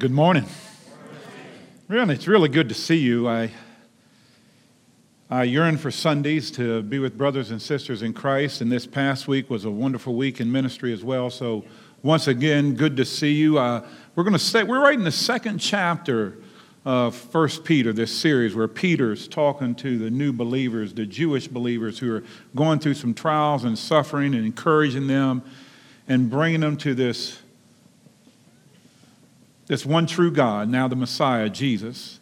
Good morning. Really, it's really good to see you. I, I yearn for Sundays to be with brothers and sisters in Christ, and this past week was a wonderful week in ministry as well. So, once again, good to see you. Uh, we're going to say we're right in the second chapter of First Peter, this series where Peter's talking to the new believers, the Jewish believers who are going through some trials and suffering, and encouraging them and bringing them to this this one true God, now the Messiah, Jesus,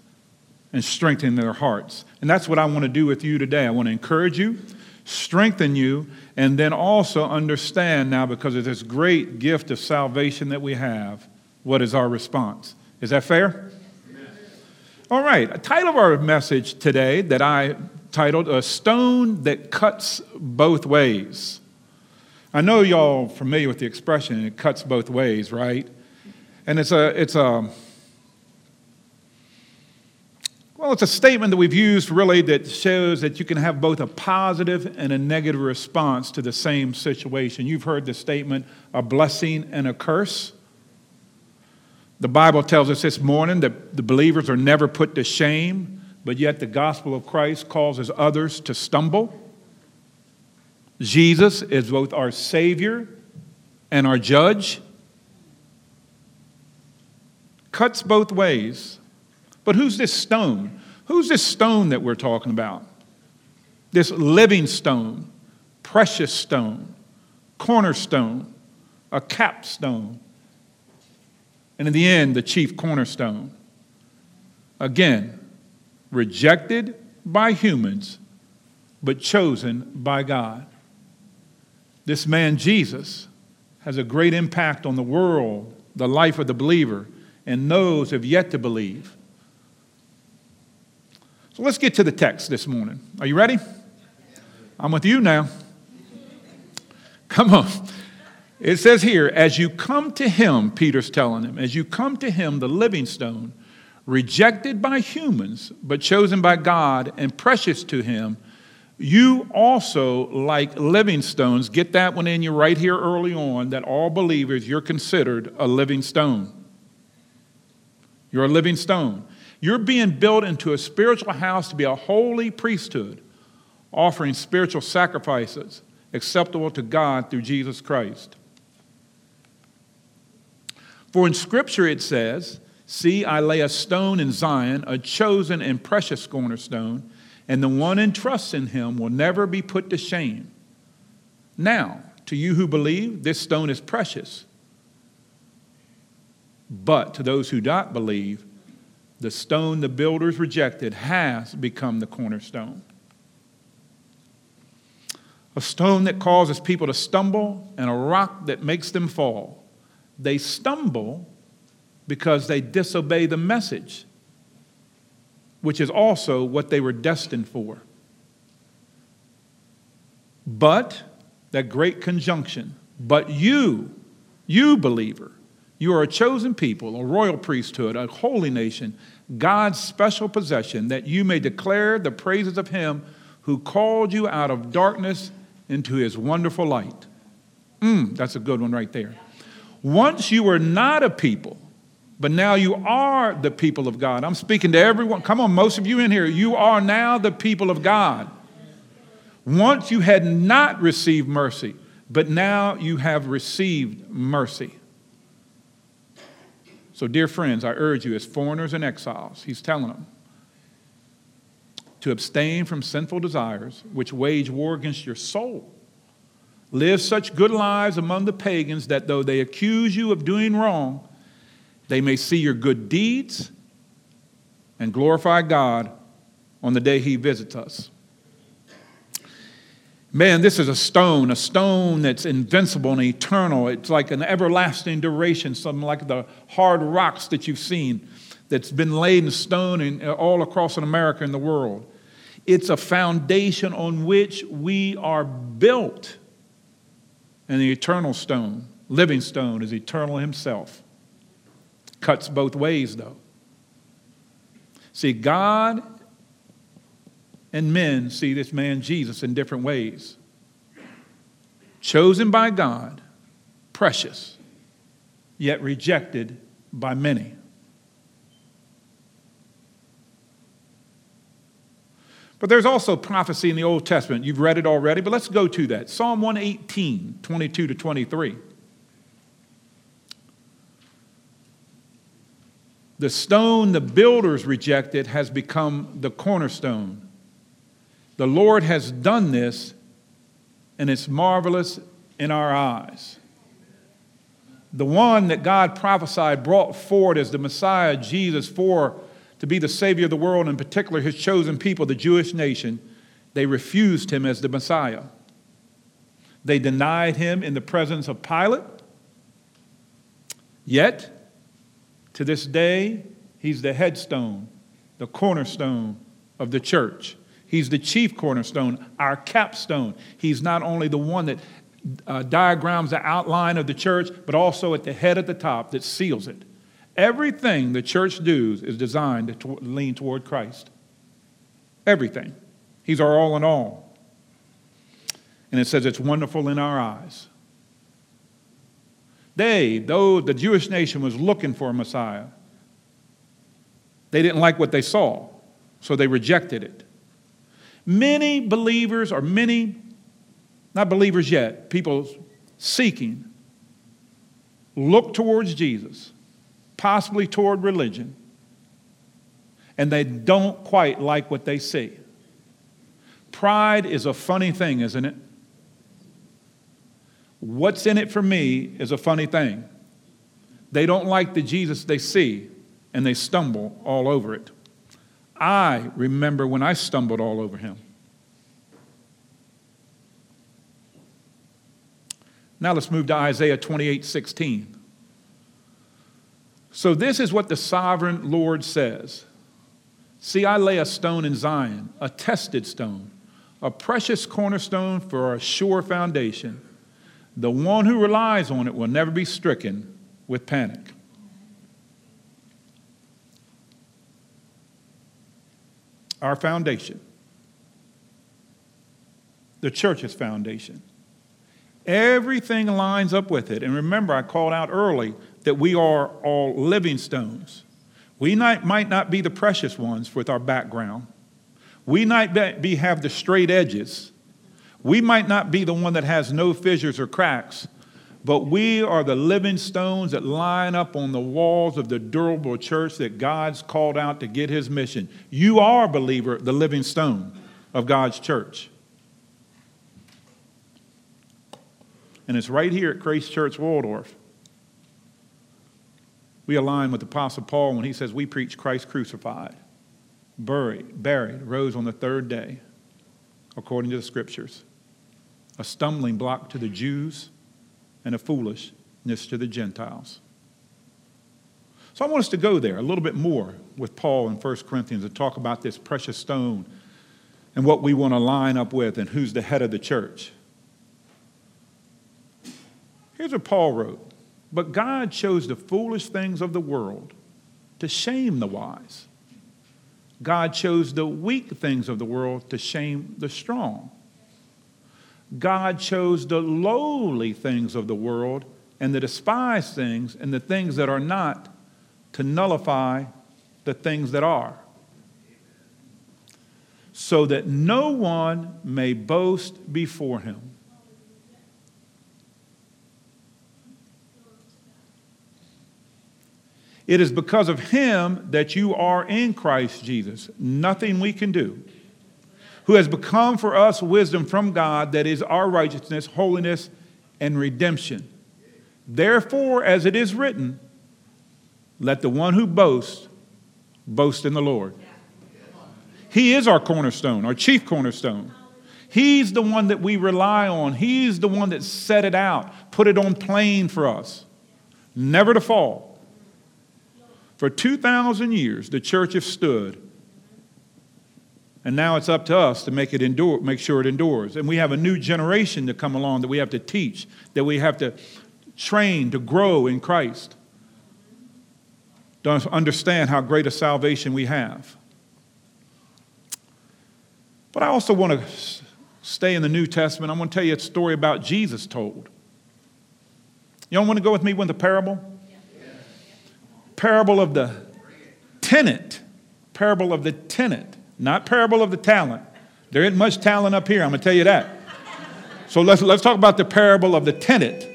and strengthen their hearts. And that's what I want to do with you today. I want to encourage you, strengthen you, and then also understand now, because of this great gift of salvation that we have, what is our response. Is that fair? All right, a title of our message today that I titled A Stone That Cuts Both Ways. I know y'all familiar with the expression, it cuts both ways, right? And it's a, it's a, well, it's a statement that we've used really that shows that you can have both a positive and a negative response to the same situation. You've heard the statement, a blessing and a curse. The Bible tells us this morning that the believers are never put to shame, but yet the gospel of Christ causes others to stumble. Jesus is both our Savior and our judge cuts both ways. But who's this stone? Who's this stone that we're talking about? This living stone, precious stone, cornerstone, a capstone, and in the end, the chief cornerstone. Again, rejected by humans, but chosen by God. This man, Jesus, has a great impact on the world, the life of the believer, and those have yet to believe. So let's get to the text this morning. Are you ready? I'm with you now. Come on. It says here, as you come to him, Peter's telling him, as you come to him, the living stone, rejected by humans, but chosen by God and precious to him, you also, like living stones, get that one in you right here early on that all believers, you're considered a living stone. You're a living stone. You're being built into a spiritual house to be a holy priesthood, offering spiritual sacrifices acceptable to God through Jesus Christ. For in Scripture it says, See, I lay a stone in Zion, a chosen and precious cornerstone, and the one entrusts in him will never be put to shame. Now, to you who believe, this stone is precious. But to those who don't believe, the stone the builders rejected has become the cornerstone. A stone that causes people to stumble and a rock that makes them fall. They stumble because they disobey the message, which is also what they were destined for. But, that great conjunction, but you, you believer, you are a chosen people, a royal priesthood, a holy nation, God's special possession, that you may declare the praises of him who called you out of darkness into his wonderful light. Mm, that's a good one right there. Once you were not a people, but now you are the people of God. I'm speaking to everyone. Come on, most of you in here, you are now the people of God. Once you had not received mercy, but now you have received mercy. So, dear friends, I urge you as foreigners and exiles, he's telling them to abstain from sinful desires which wage war against your soul. Live such good lives among the pagans that though they accuse you of doing wrong, they may see your good deeds and glorify God on the day he visits us. Man, this is a stone, a stone that's invincible and eternal. It's like an everlasting duration, something like the hard rocks that you've seen that's been laid in stone in, all across in America and the world. It's a foundation on which we are built. And the eternal stone, living stone, is eternal himself. Cuts both ways, though. See, God and men see this man Jesus in different ways. Chosen by God, precious, yet rejected by many. But there's also prophecy in the Old Testament. You've read it already, but let's go to that. Psalm 118, 22 to 23. The stone the builders rejected has become the cornerstone. The Lord has done this, and it's marvelous in our eyes. The one that God prophesied brought forward as the Messiah, Jesus, for to be the Savior of the world, in particular his chosen people, the Jewish nation, they refused him as the Messiah. They denied him in the presence of Pilate. Yet, to this day, he's the headstone, the cornerstone of the church. He's the chief cornerstone, our capstone. He's not only the one that uh, diagrams the outline of the church, but also at the head at the top that seals it. Everything the church does is designed to lean toward Christ. Everything. He's our all in all. And it says it's wonderful in our eyes. They, though the Jewish nation was looking for a Messiah, they didn't like what they saw, so they rejected it. Many believers, or many, not believers yet, people seeking, look towards Jesus, possibly toward religion, and they don't quite like what they see. Pride is a funny thing, isn't it? What's in it for me is a funny thing. They don't like the Jesus they see, and they stumble all over it. I remember when I stumbled all over him. Now let's move to Isaiah 28 16. So, this is what the sovereign Lord says See, I lay a stone in Zion, a tested stone, a precious cornerstone for a sure foundation. The one who relies on it will never be stricken with panic. Our foundation, the church's foundation. Everything lines up with it. And remember, I called out early that we are all living stones. We might, might not be the precious ones with our background. We might be, have the straight edges we might not be the one that has no fissures or cracks, but we are the living stones that line up on the walls of the durable church that God's called out to get his mission. You are, believer, the living stone of God's church. And it's right here at Grace Church Waldorf. We align with Apostle Paul when he says we preach Christ crucified, buried, buried, rose on the third day, according to the scriptures a stumbling block to the Jews and a foolishness to the Gentiles. So I want us to go there a little bit more with Paul in 1 Corinthians and talk about this precious stone and what we want to line up with and who's the head of the church. Here's what Paul wrote But God chose the foolish things of the world to shame the wise. God chose the weak things of the world to shame the strong. God chose the lowly things of the world and the despised things and the things that are not to nullify the things that are, so that no one may boast before him. It is because of him that you are in Christ Jesus. Nothing we can do who has become for us wisdom from God that is our righteousness, holiness, and redemption. Therefore, as it is written, let the one who boasts boast in the Lord. He is our cornerstone, our chief cornerstone. He's the one that we rely on. He's the one that set it out, put it on plain for us, never to fall. For 2,000 years, the church has stood and now it's up to us to make it endure, make sure it endures. And we have a new generation to come along that we have to teach, that we have to train to grow in Christ. To understand how great a salvation we have. But I also want to stay in the New Testament. I'm going to tell you a story about Jesus told. You don't want to go with me with the parable? Parable of the tenant. Parable of the tenant not parable of the talent. There isn't much talent up here, I'm going to tell you that. So let's, let's talk about the parable of the tenant.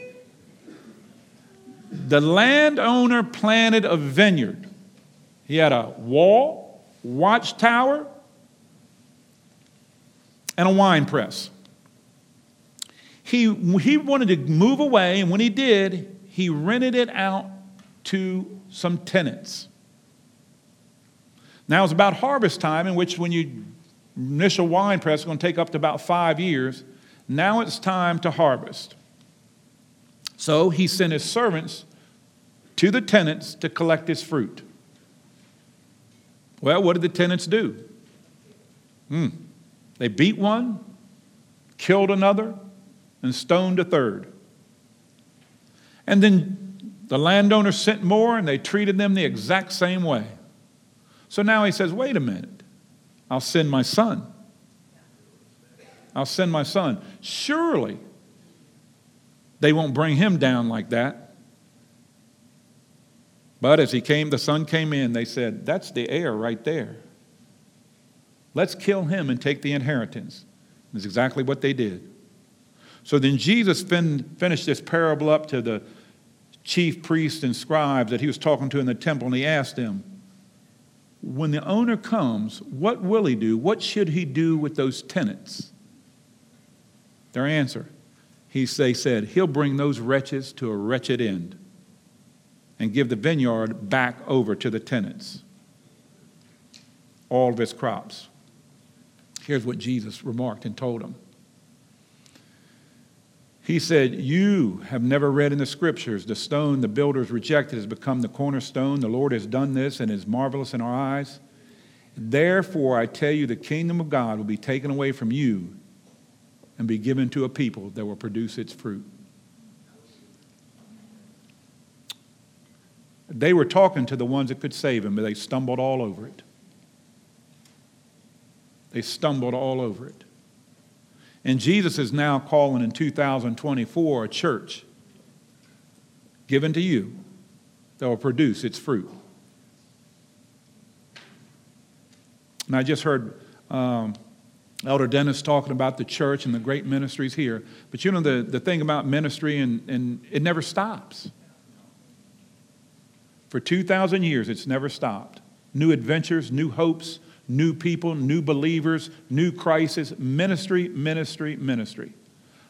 The landowner planted a vineyard. He had a wall, watchtower, and a wine press. He, he wanted to move away, and when he did, he rented it out to some tenants. Now it's about harvest time, in which when you initial wine press is going to take up to about five years. Now it's time to harvest. So he sent his servants to the tenants to collect his fruit. Well, what did the tenants do? Hmm. They beat one, killed another, and stoned a third. And then the landowner sent more, and they treated them the exact same way. So now he says, wait a minute, I'll send my son. I'll send my son. Surely they won't bring him down like that. But as he came, the son came in, they said, That's the heir right there. Let's kill him and take the inheritance. That's exactly what they did. So then Jesus fin- finished this parable up to the chief priests and scribes that he was talking to in the temple, and he asked them, when the owner comes, what will he do? What should he do with those tenants? Their answer, he, they said, he'll bring those wretches to a wretched end and give the vineyard back over to the tenants, all of its crops. Here's what Jesus remarked and told them. He said, You have never read in the scriptures, the stone the builders rejected has become the cornerstone. The Lord has done this and is marvelous in our eyes. Therefore, I tell you, the kingdom of God will be taken away from you and be given to a people that will produce its fruit. They were talking to the ones that could save him, but they stumbled all over it. They stumbled all over it. And Jesus is now calling in 2024 a church given to you that will produce its fruit. And I just heard um, Elder Dennis talking about the church and the great ministries here. But you know, the, the thing about ministry, and, and it never stops. For 2,000 years, it's never stopped. New adventures, new hopes, new people, new believers, new crisis, ministry, ministry, ministry.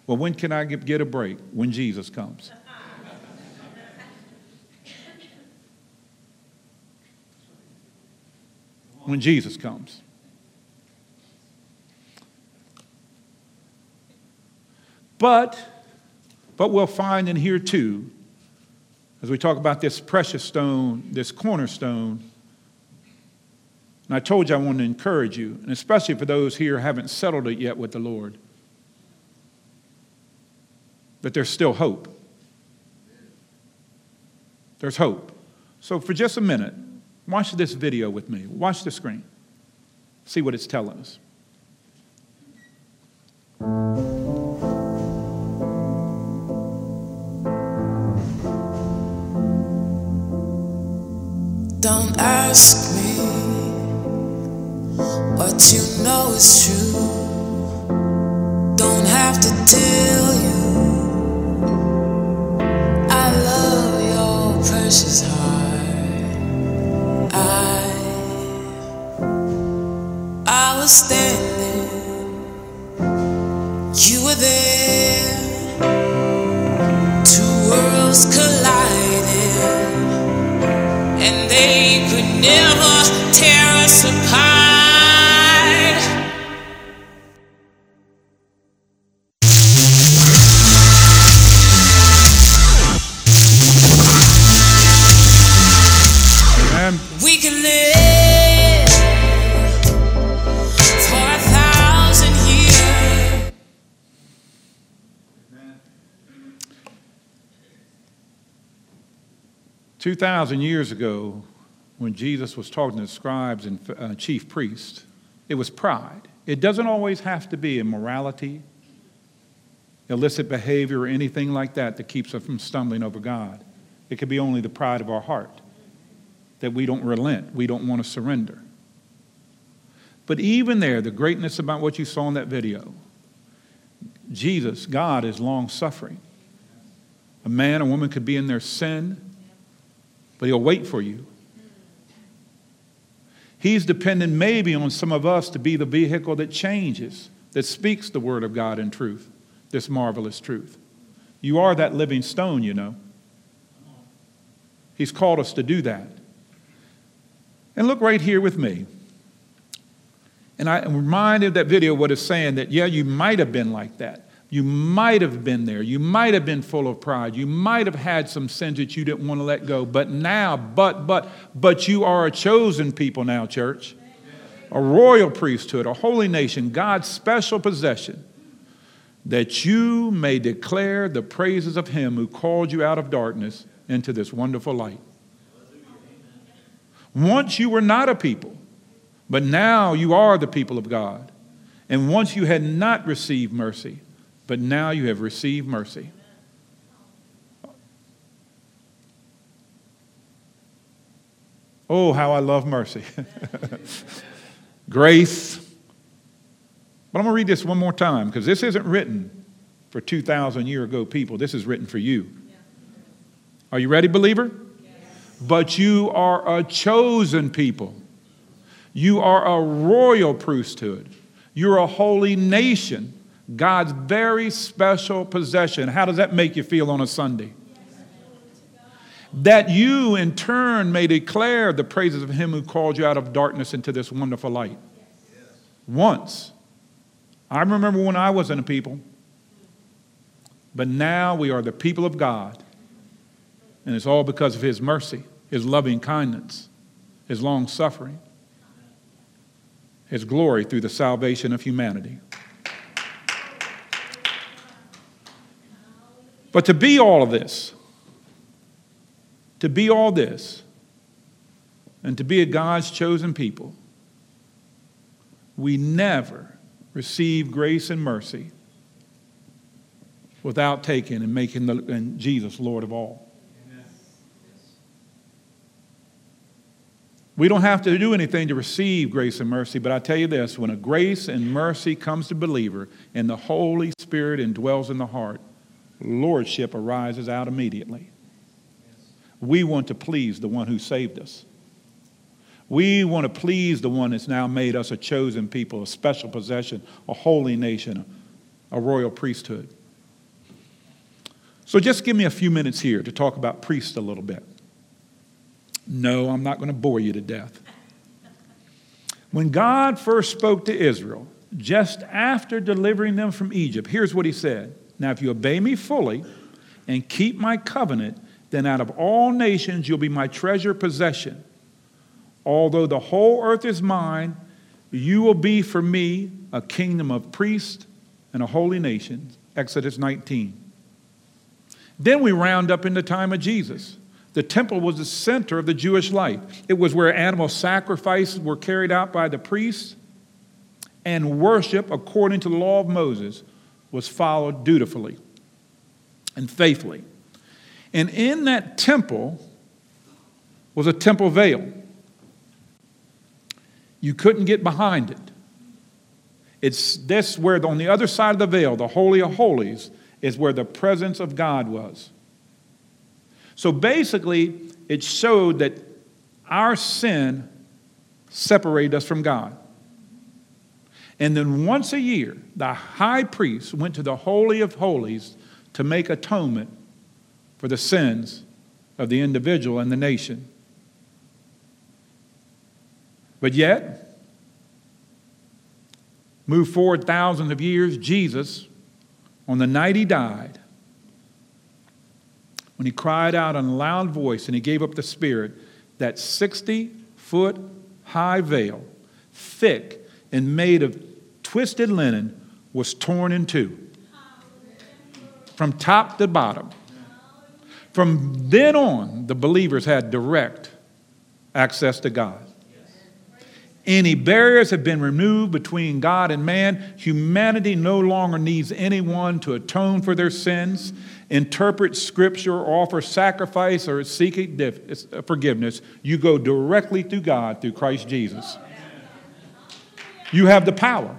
Well, when can I get a break? When Jesus comes. when Jesus comes. But, but we'll find in here too, as we talk about this precious stone, this cornerstone, and I told you I want to encourage you, and especially for those here who haven't settled it yet with the Lord, that there's still hope. There's hope. So, for just a minute, watch this video with me. Watch the screen. See what it's telling us. Don't ask you know it's true. Don't have to tell you. I love your precious heart. I, I was standing, you were there. Two worlds collided, and they could never tear us apart. 2,000 years ago, when Jesus was talking to scribes and uh, chief priests, it was pride. It doesn't always have to be immorality, illicit behavior, or anything like that that keeps us from stumbling over God. It could be only the pride of our heart that we don't relent, we don't want to surrender. But even there, the greatness about what you saw in that video, Jesus, God, is long suffering. A man, a woman could be in their sin, but he'll wait for you. He's dependent maybe on some of us to be the vehicle that changes, that speaks the word of God in truth, this marvelous truth. You are that living stone, you know. He's called us to do that. And look right here with me. And I am reminded of that video what it's saying that, yeah, you might have been like that. You might have been there. You might have been full of pride. You might have had some sins that you didn't want to let go. But now, but, but, but you are a chosen people now, church. A royal priesthood, a holy nation, God's special possession, that you may declare the praises of Him who called you out of darkness into this wonderful light. Once you were not a people, but now you are the people of God. And once you had not received mercy, but now you have received mercy. Oh, how I love mercy. Grace. But I'm going to read this one more time because this isn't written for 2,000 year ago people. This is written for you. Are you ready, believer? Yes. But you are a chosen people. You are a royal priesthood. You're a holy nation. God's very special possession. How does that make you feel on a Sunday? That you, in turn, may declare the praises of Him who called you out of darkness into this wonderful light. Once. I remember when I wasn't a people, but now we are the people of God. And it's all because of His mercy, His loving kindness, His long suffering, His glory through the salvation of humanity. But to be all of this, to be all this, and to be a God's chosen people, we never receive grace and mercy without taking and making the, and Jesus Lord of all. We don't have to do anything to receive grace and mercy, but I tell you this when a grace and mercy comes to believer and the Holy Spirit indwells in the heart, lordship arises out immediately. We want to please the one who saved us. We want to please the one that's now made us a chosen people, a special possession, a holy nation, a royal priesthood. So just give me a few minutes here to talk about priests a little bit. No, I'm not going to bore you to death. When God first spoke to Israel, just after delivering them from Egypt, here's what he said now, if you obey me fully and keep my covenant, then out of all nations you'll be my treasure possession. Although the whole earth is mine, you will be for me a kingdom of priests and a holy nation. Exodus 19. Then we round up in the time of Jesus. The temple was the center of the Jewish life. It was where animal sacrifices were carried out by the priests, and worship, according to the law of Moses, was followed dutifully and faithfully. And in that temple was a temple veil. You couldn't get behind it. It's this where, on the other side of the veil, the Holy of Holies, is where the presence of God was. So basically, it showed that our sin separated us from God. And then once a year, the high priest went to the Holy of Holies to make atonement for the sins of the individual and the nation. But yet, move forward thousands of years, Jesus, on the night he died, when he cried out in a loud voice and he gave up the Spirit, that 60 foot high veil, thick and made of twisted linen was torn in two from top to bottom. From then on, the believers had direct access to God. Any barriers have been removed between God and man. Humanity no longer needs anyone to atone for their sins, interpret scripture, or offer sacrifice, or seek forgiveness. You go directly through God through Christ Jesus. You have the power.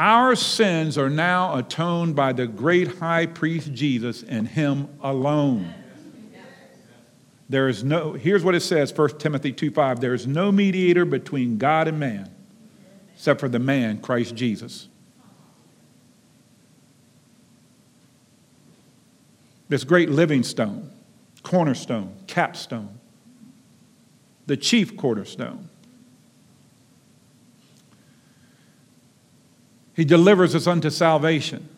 Our sins are now atoned by the great high priest Jesus and him alone. There is no, here's what it says, 1 Timothy 2 5. There is no mediator between God and man except for the man, Christ Jesus. This great living stone, cornerstone, capstone, the chief cornerstone. He delivers us unto salvation.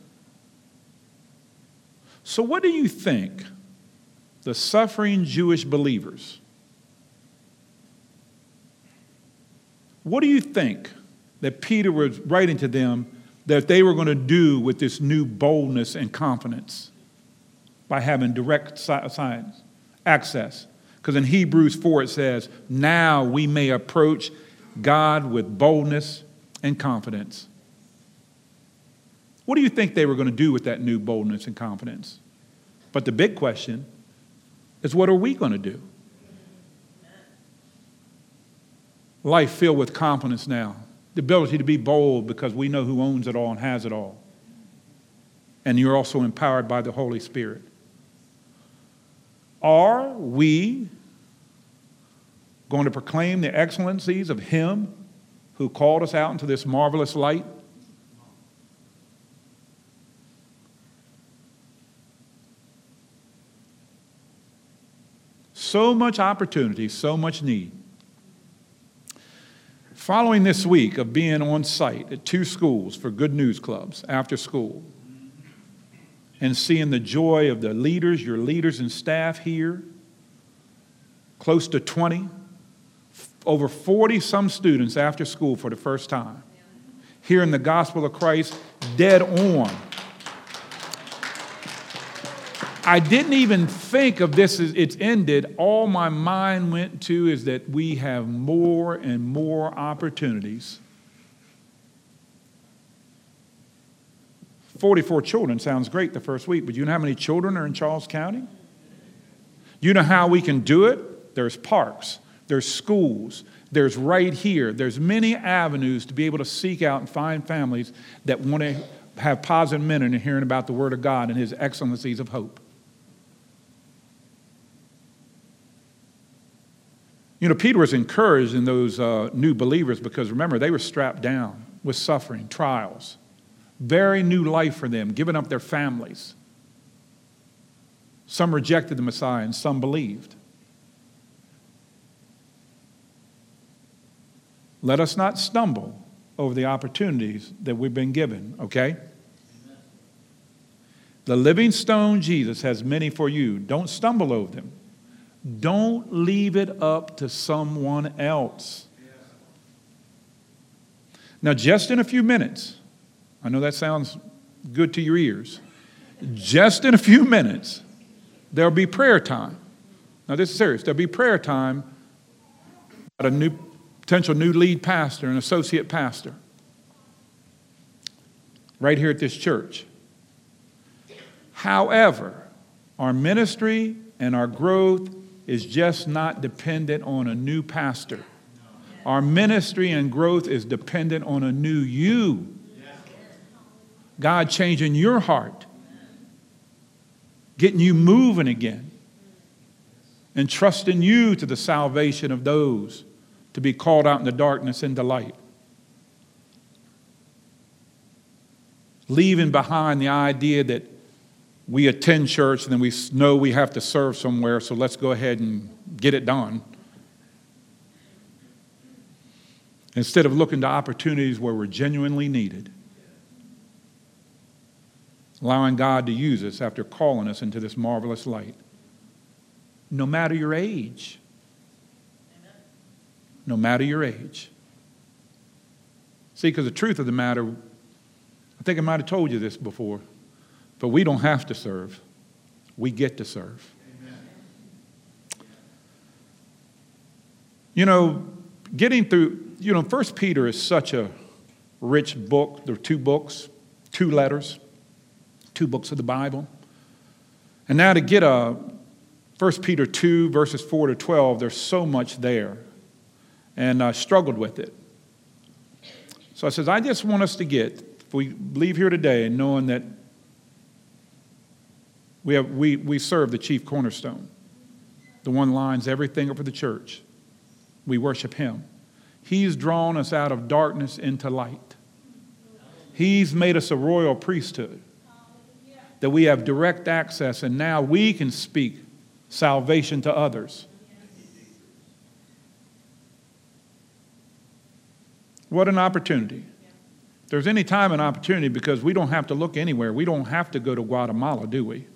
So, what do you think the suffering Jewish believers, what do you think that Peter was writing to them that they were going to do with this new boldness and confidence by having direct science access? Because in Hebrews 4 it says, Now we may approach God with boldness and confidence. What do you think they were going to do with that new boldness and confidence? But the big question is what are we going to do? Life filled with confidence now, the ability to be bold because we know who owns it all and has it all. And you're also empowered by the Holy Spirit. Are we going to proclaim the excellencies of Him who called us out into this marvelous light? So much opportunity, so much need. Following this week of being on site at two schools for Good News Clubs after school, and seeing the joy of the leaders, your leaders and staff here, close to 20, over 40 some students after school for the first time, hearing the gospel of Christ dead on I didn't even think of this as it's ended. All my mind went to is that we have more and more opportunities. 44 children sounds great the first week, but you know how many children are in Charles County? You know how we can do it? There's parks, there's schools, there's right here, there's many avenues to be able to seek out and find families that want to have positive men and hearing about the Word of God and His excellencies of hope. You know, Peter was encouraged in those uh, new believers because remember, they were strapped down with suffering, trials. Very new life for them, giving up their families. Some rejected the Messiah and some believed. Let us not stumble over the opportunities that we've been given, okay? The living stone, Jesus, has many for you. Don't stumble over them. Don't leave it up to someone else. Now, just in a few minutes, I know that sounds good to your ears. Just in a few minutes, there'll be prayer time. Now, this is serious. There'll be prayer time at a new potential new lead pastor and associate pastor right here at this church. However, our ministry and our growth is just not dependent on a new pastor. Our ministry and growth is dependent on a new you. God changing your heart, getting you moving again, and trusting you to the salvation of those to be called out in the darkness into light. Leaving behind the idea that we attend church and then we know we have to serve somewhere, so let's go ahead and get it done. Instead of looking to opportunities where we're genuinely needed. Allowing God to use us after calling us into this marvelous light. No matter your age. No matter your age. See, because the truth of the matter, I think I might have told you this before. But we don't have to serve, we get to serve. Amen. You know, getting through, you know, First Peter is such a rich book. There are two books, two letters, two books of the Bible. And now to get a 1 Peter 2, verses 4 to 12, there's so much there. And I struggled with it. So I says, I just want us to get, if we leave here today knowing that we, have, we, we serve the chief cornerstone, the one lines everything up for the church. We worship him. He's drawn us out of darkness into light. He's made us a royal priesthood that we have direct access, and now we can speak salvation to others. What an opportunity. If there's any time an opportunity because we don't have to look anywhere. We don't have to go to Guatemala, do we?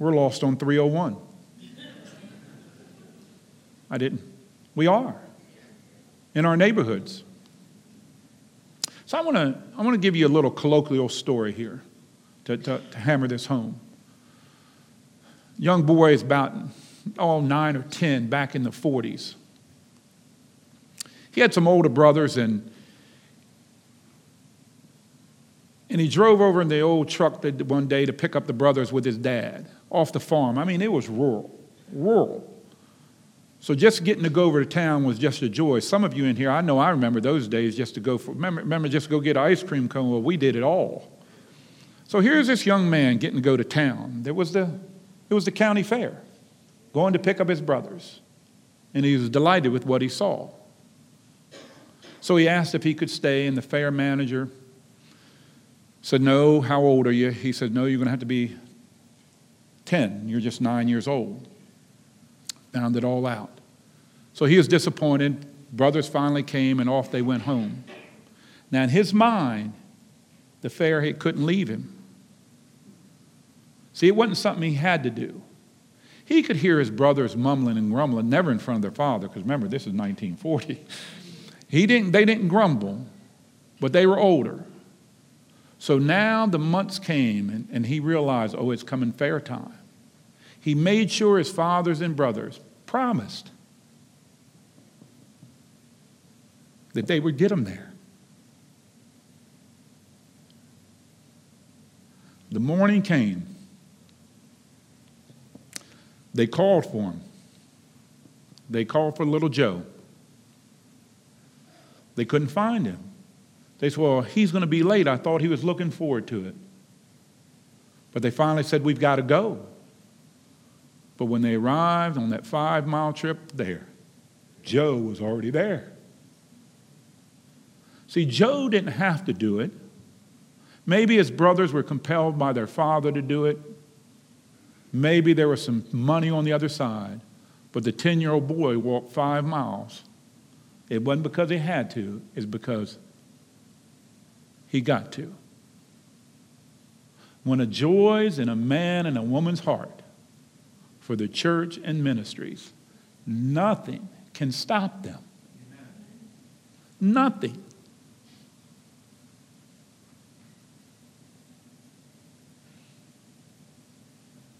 We're lost on 301. I didn't. We are in our neighborhoods. So I want to I want to give you a little colloquial story here to, to, to hammer this home. Young boy is about all oh, nine or 10 back in the 40s. He had some older brothers, and, and he drove over in the old truck one day to pick up the brothers with his dad off the farm. I mean, it was rural, rural. So just getting to go over to town was just a joy. Some of you in here, I know I remember those days just to go for, remember, remember just to go get ice cream cone. Well, we did it all. So here's this young man getting to go to town. There was the, it was the county fair, going to pick up his brothers. And he was delighted with what he saw. So he asked if he could stay, and the fair manager said, No, how old are you? He said, No, you're going to have to be 10. You're just nine years old. Found it all out. So he was disappointed. Brothers finally came, and off they went home. Now, in his mind, the fair couldn't leave him. See, it wasn't something he had to do. He could hear his brothers mumbling and grumbling, never in front of their father, because remember, this is 1940. He didn't, they didn't grumble, but they were older. So now the months came, and, and he realized, oh, it's coming fair time. He made sure his fathers and brothers promised that they would get him there. The morning came. They called for him. They called for little Joe. They couldn't find him. They said, Well, he's going to be late. I thought he was looking forward to it. But they finally said, We've got to go. But when they arrived on that five mile trip there, Joe was already there. See, Joe didn't have to do it. Maybe his brothers were compelled by their father to do it. Maybe there was some money on the other side. But the 10 year old boy walked five miles it wasn't because he had to, it's because he got to. When a joy's in a man and a woman's heart for the church and ministries, nothing can stop them. Nothing.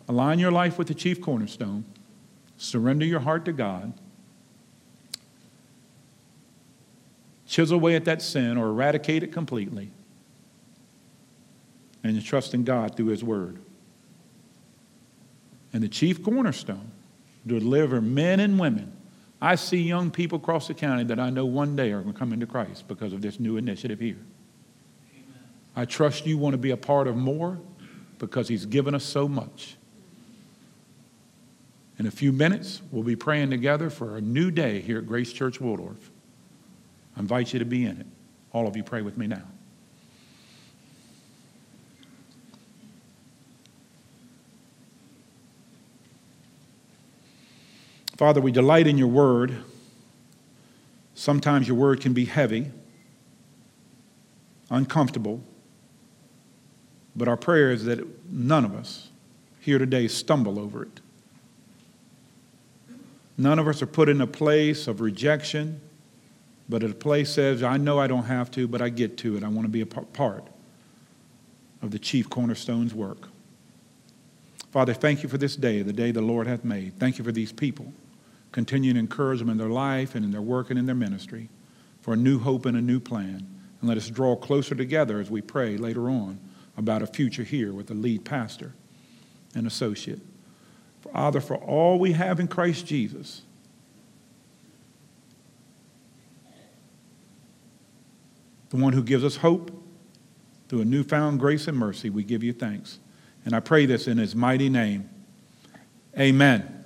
Align your life with the chief cornerstone. Surrender your heart to God. chisel away at that sin or eradicate it completely, and trust in God through His Word. And the chief cornerstone to deliver men and women. I see young people across the county that I know one day are going to come into Christ because of this new initiative here. I trust you want to be a part of more because He's given us so much. In a few minutes, we'll be praying together for a new day here at Grace Church Waldorf. I invite you to be in it. All of you pray with me now. Father, we delight in your word. Sometimes your word can be heavy, uncomfortable, but our prayer is that none of us here today stumble over it. None of us are put in a place of rejection but a place says, I know I don't have to, but I get to it. I want to be a part of the chief cornerstone's work. Father, thank you for this day, the day the Lord hath made. Thank you for these people. Continue to encourage them in their life and in their work and in their ministry for a new hope and a new plan. And let us draw closer together as we pray later on about a future here with the lead pastor and associate. Father, for all we have in Christ Jesus, the one who gives us hope through a newfound grace and mercy. We give you thanks. And I pray this in his mighty name. Amen.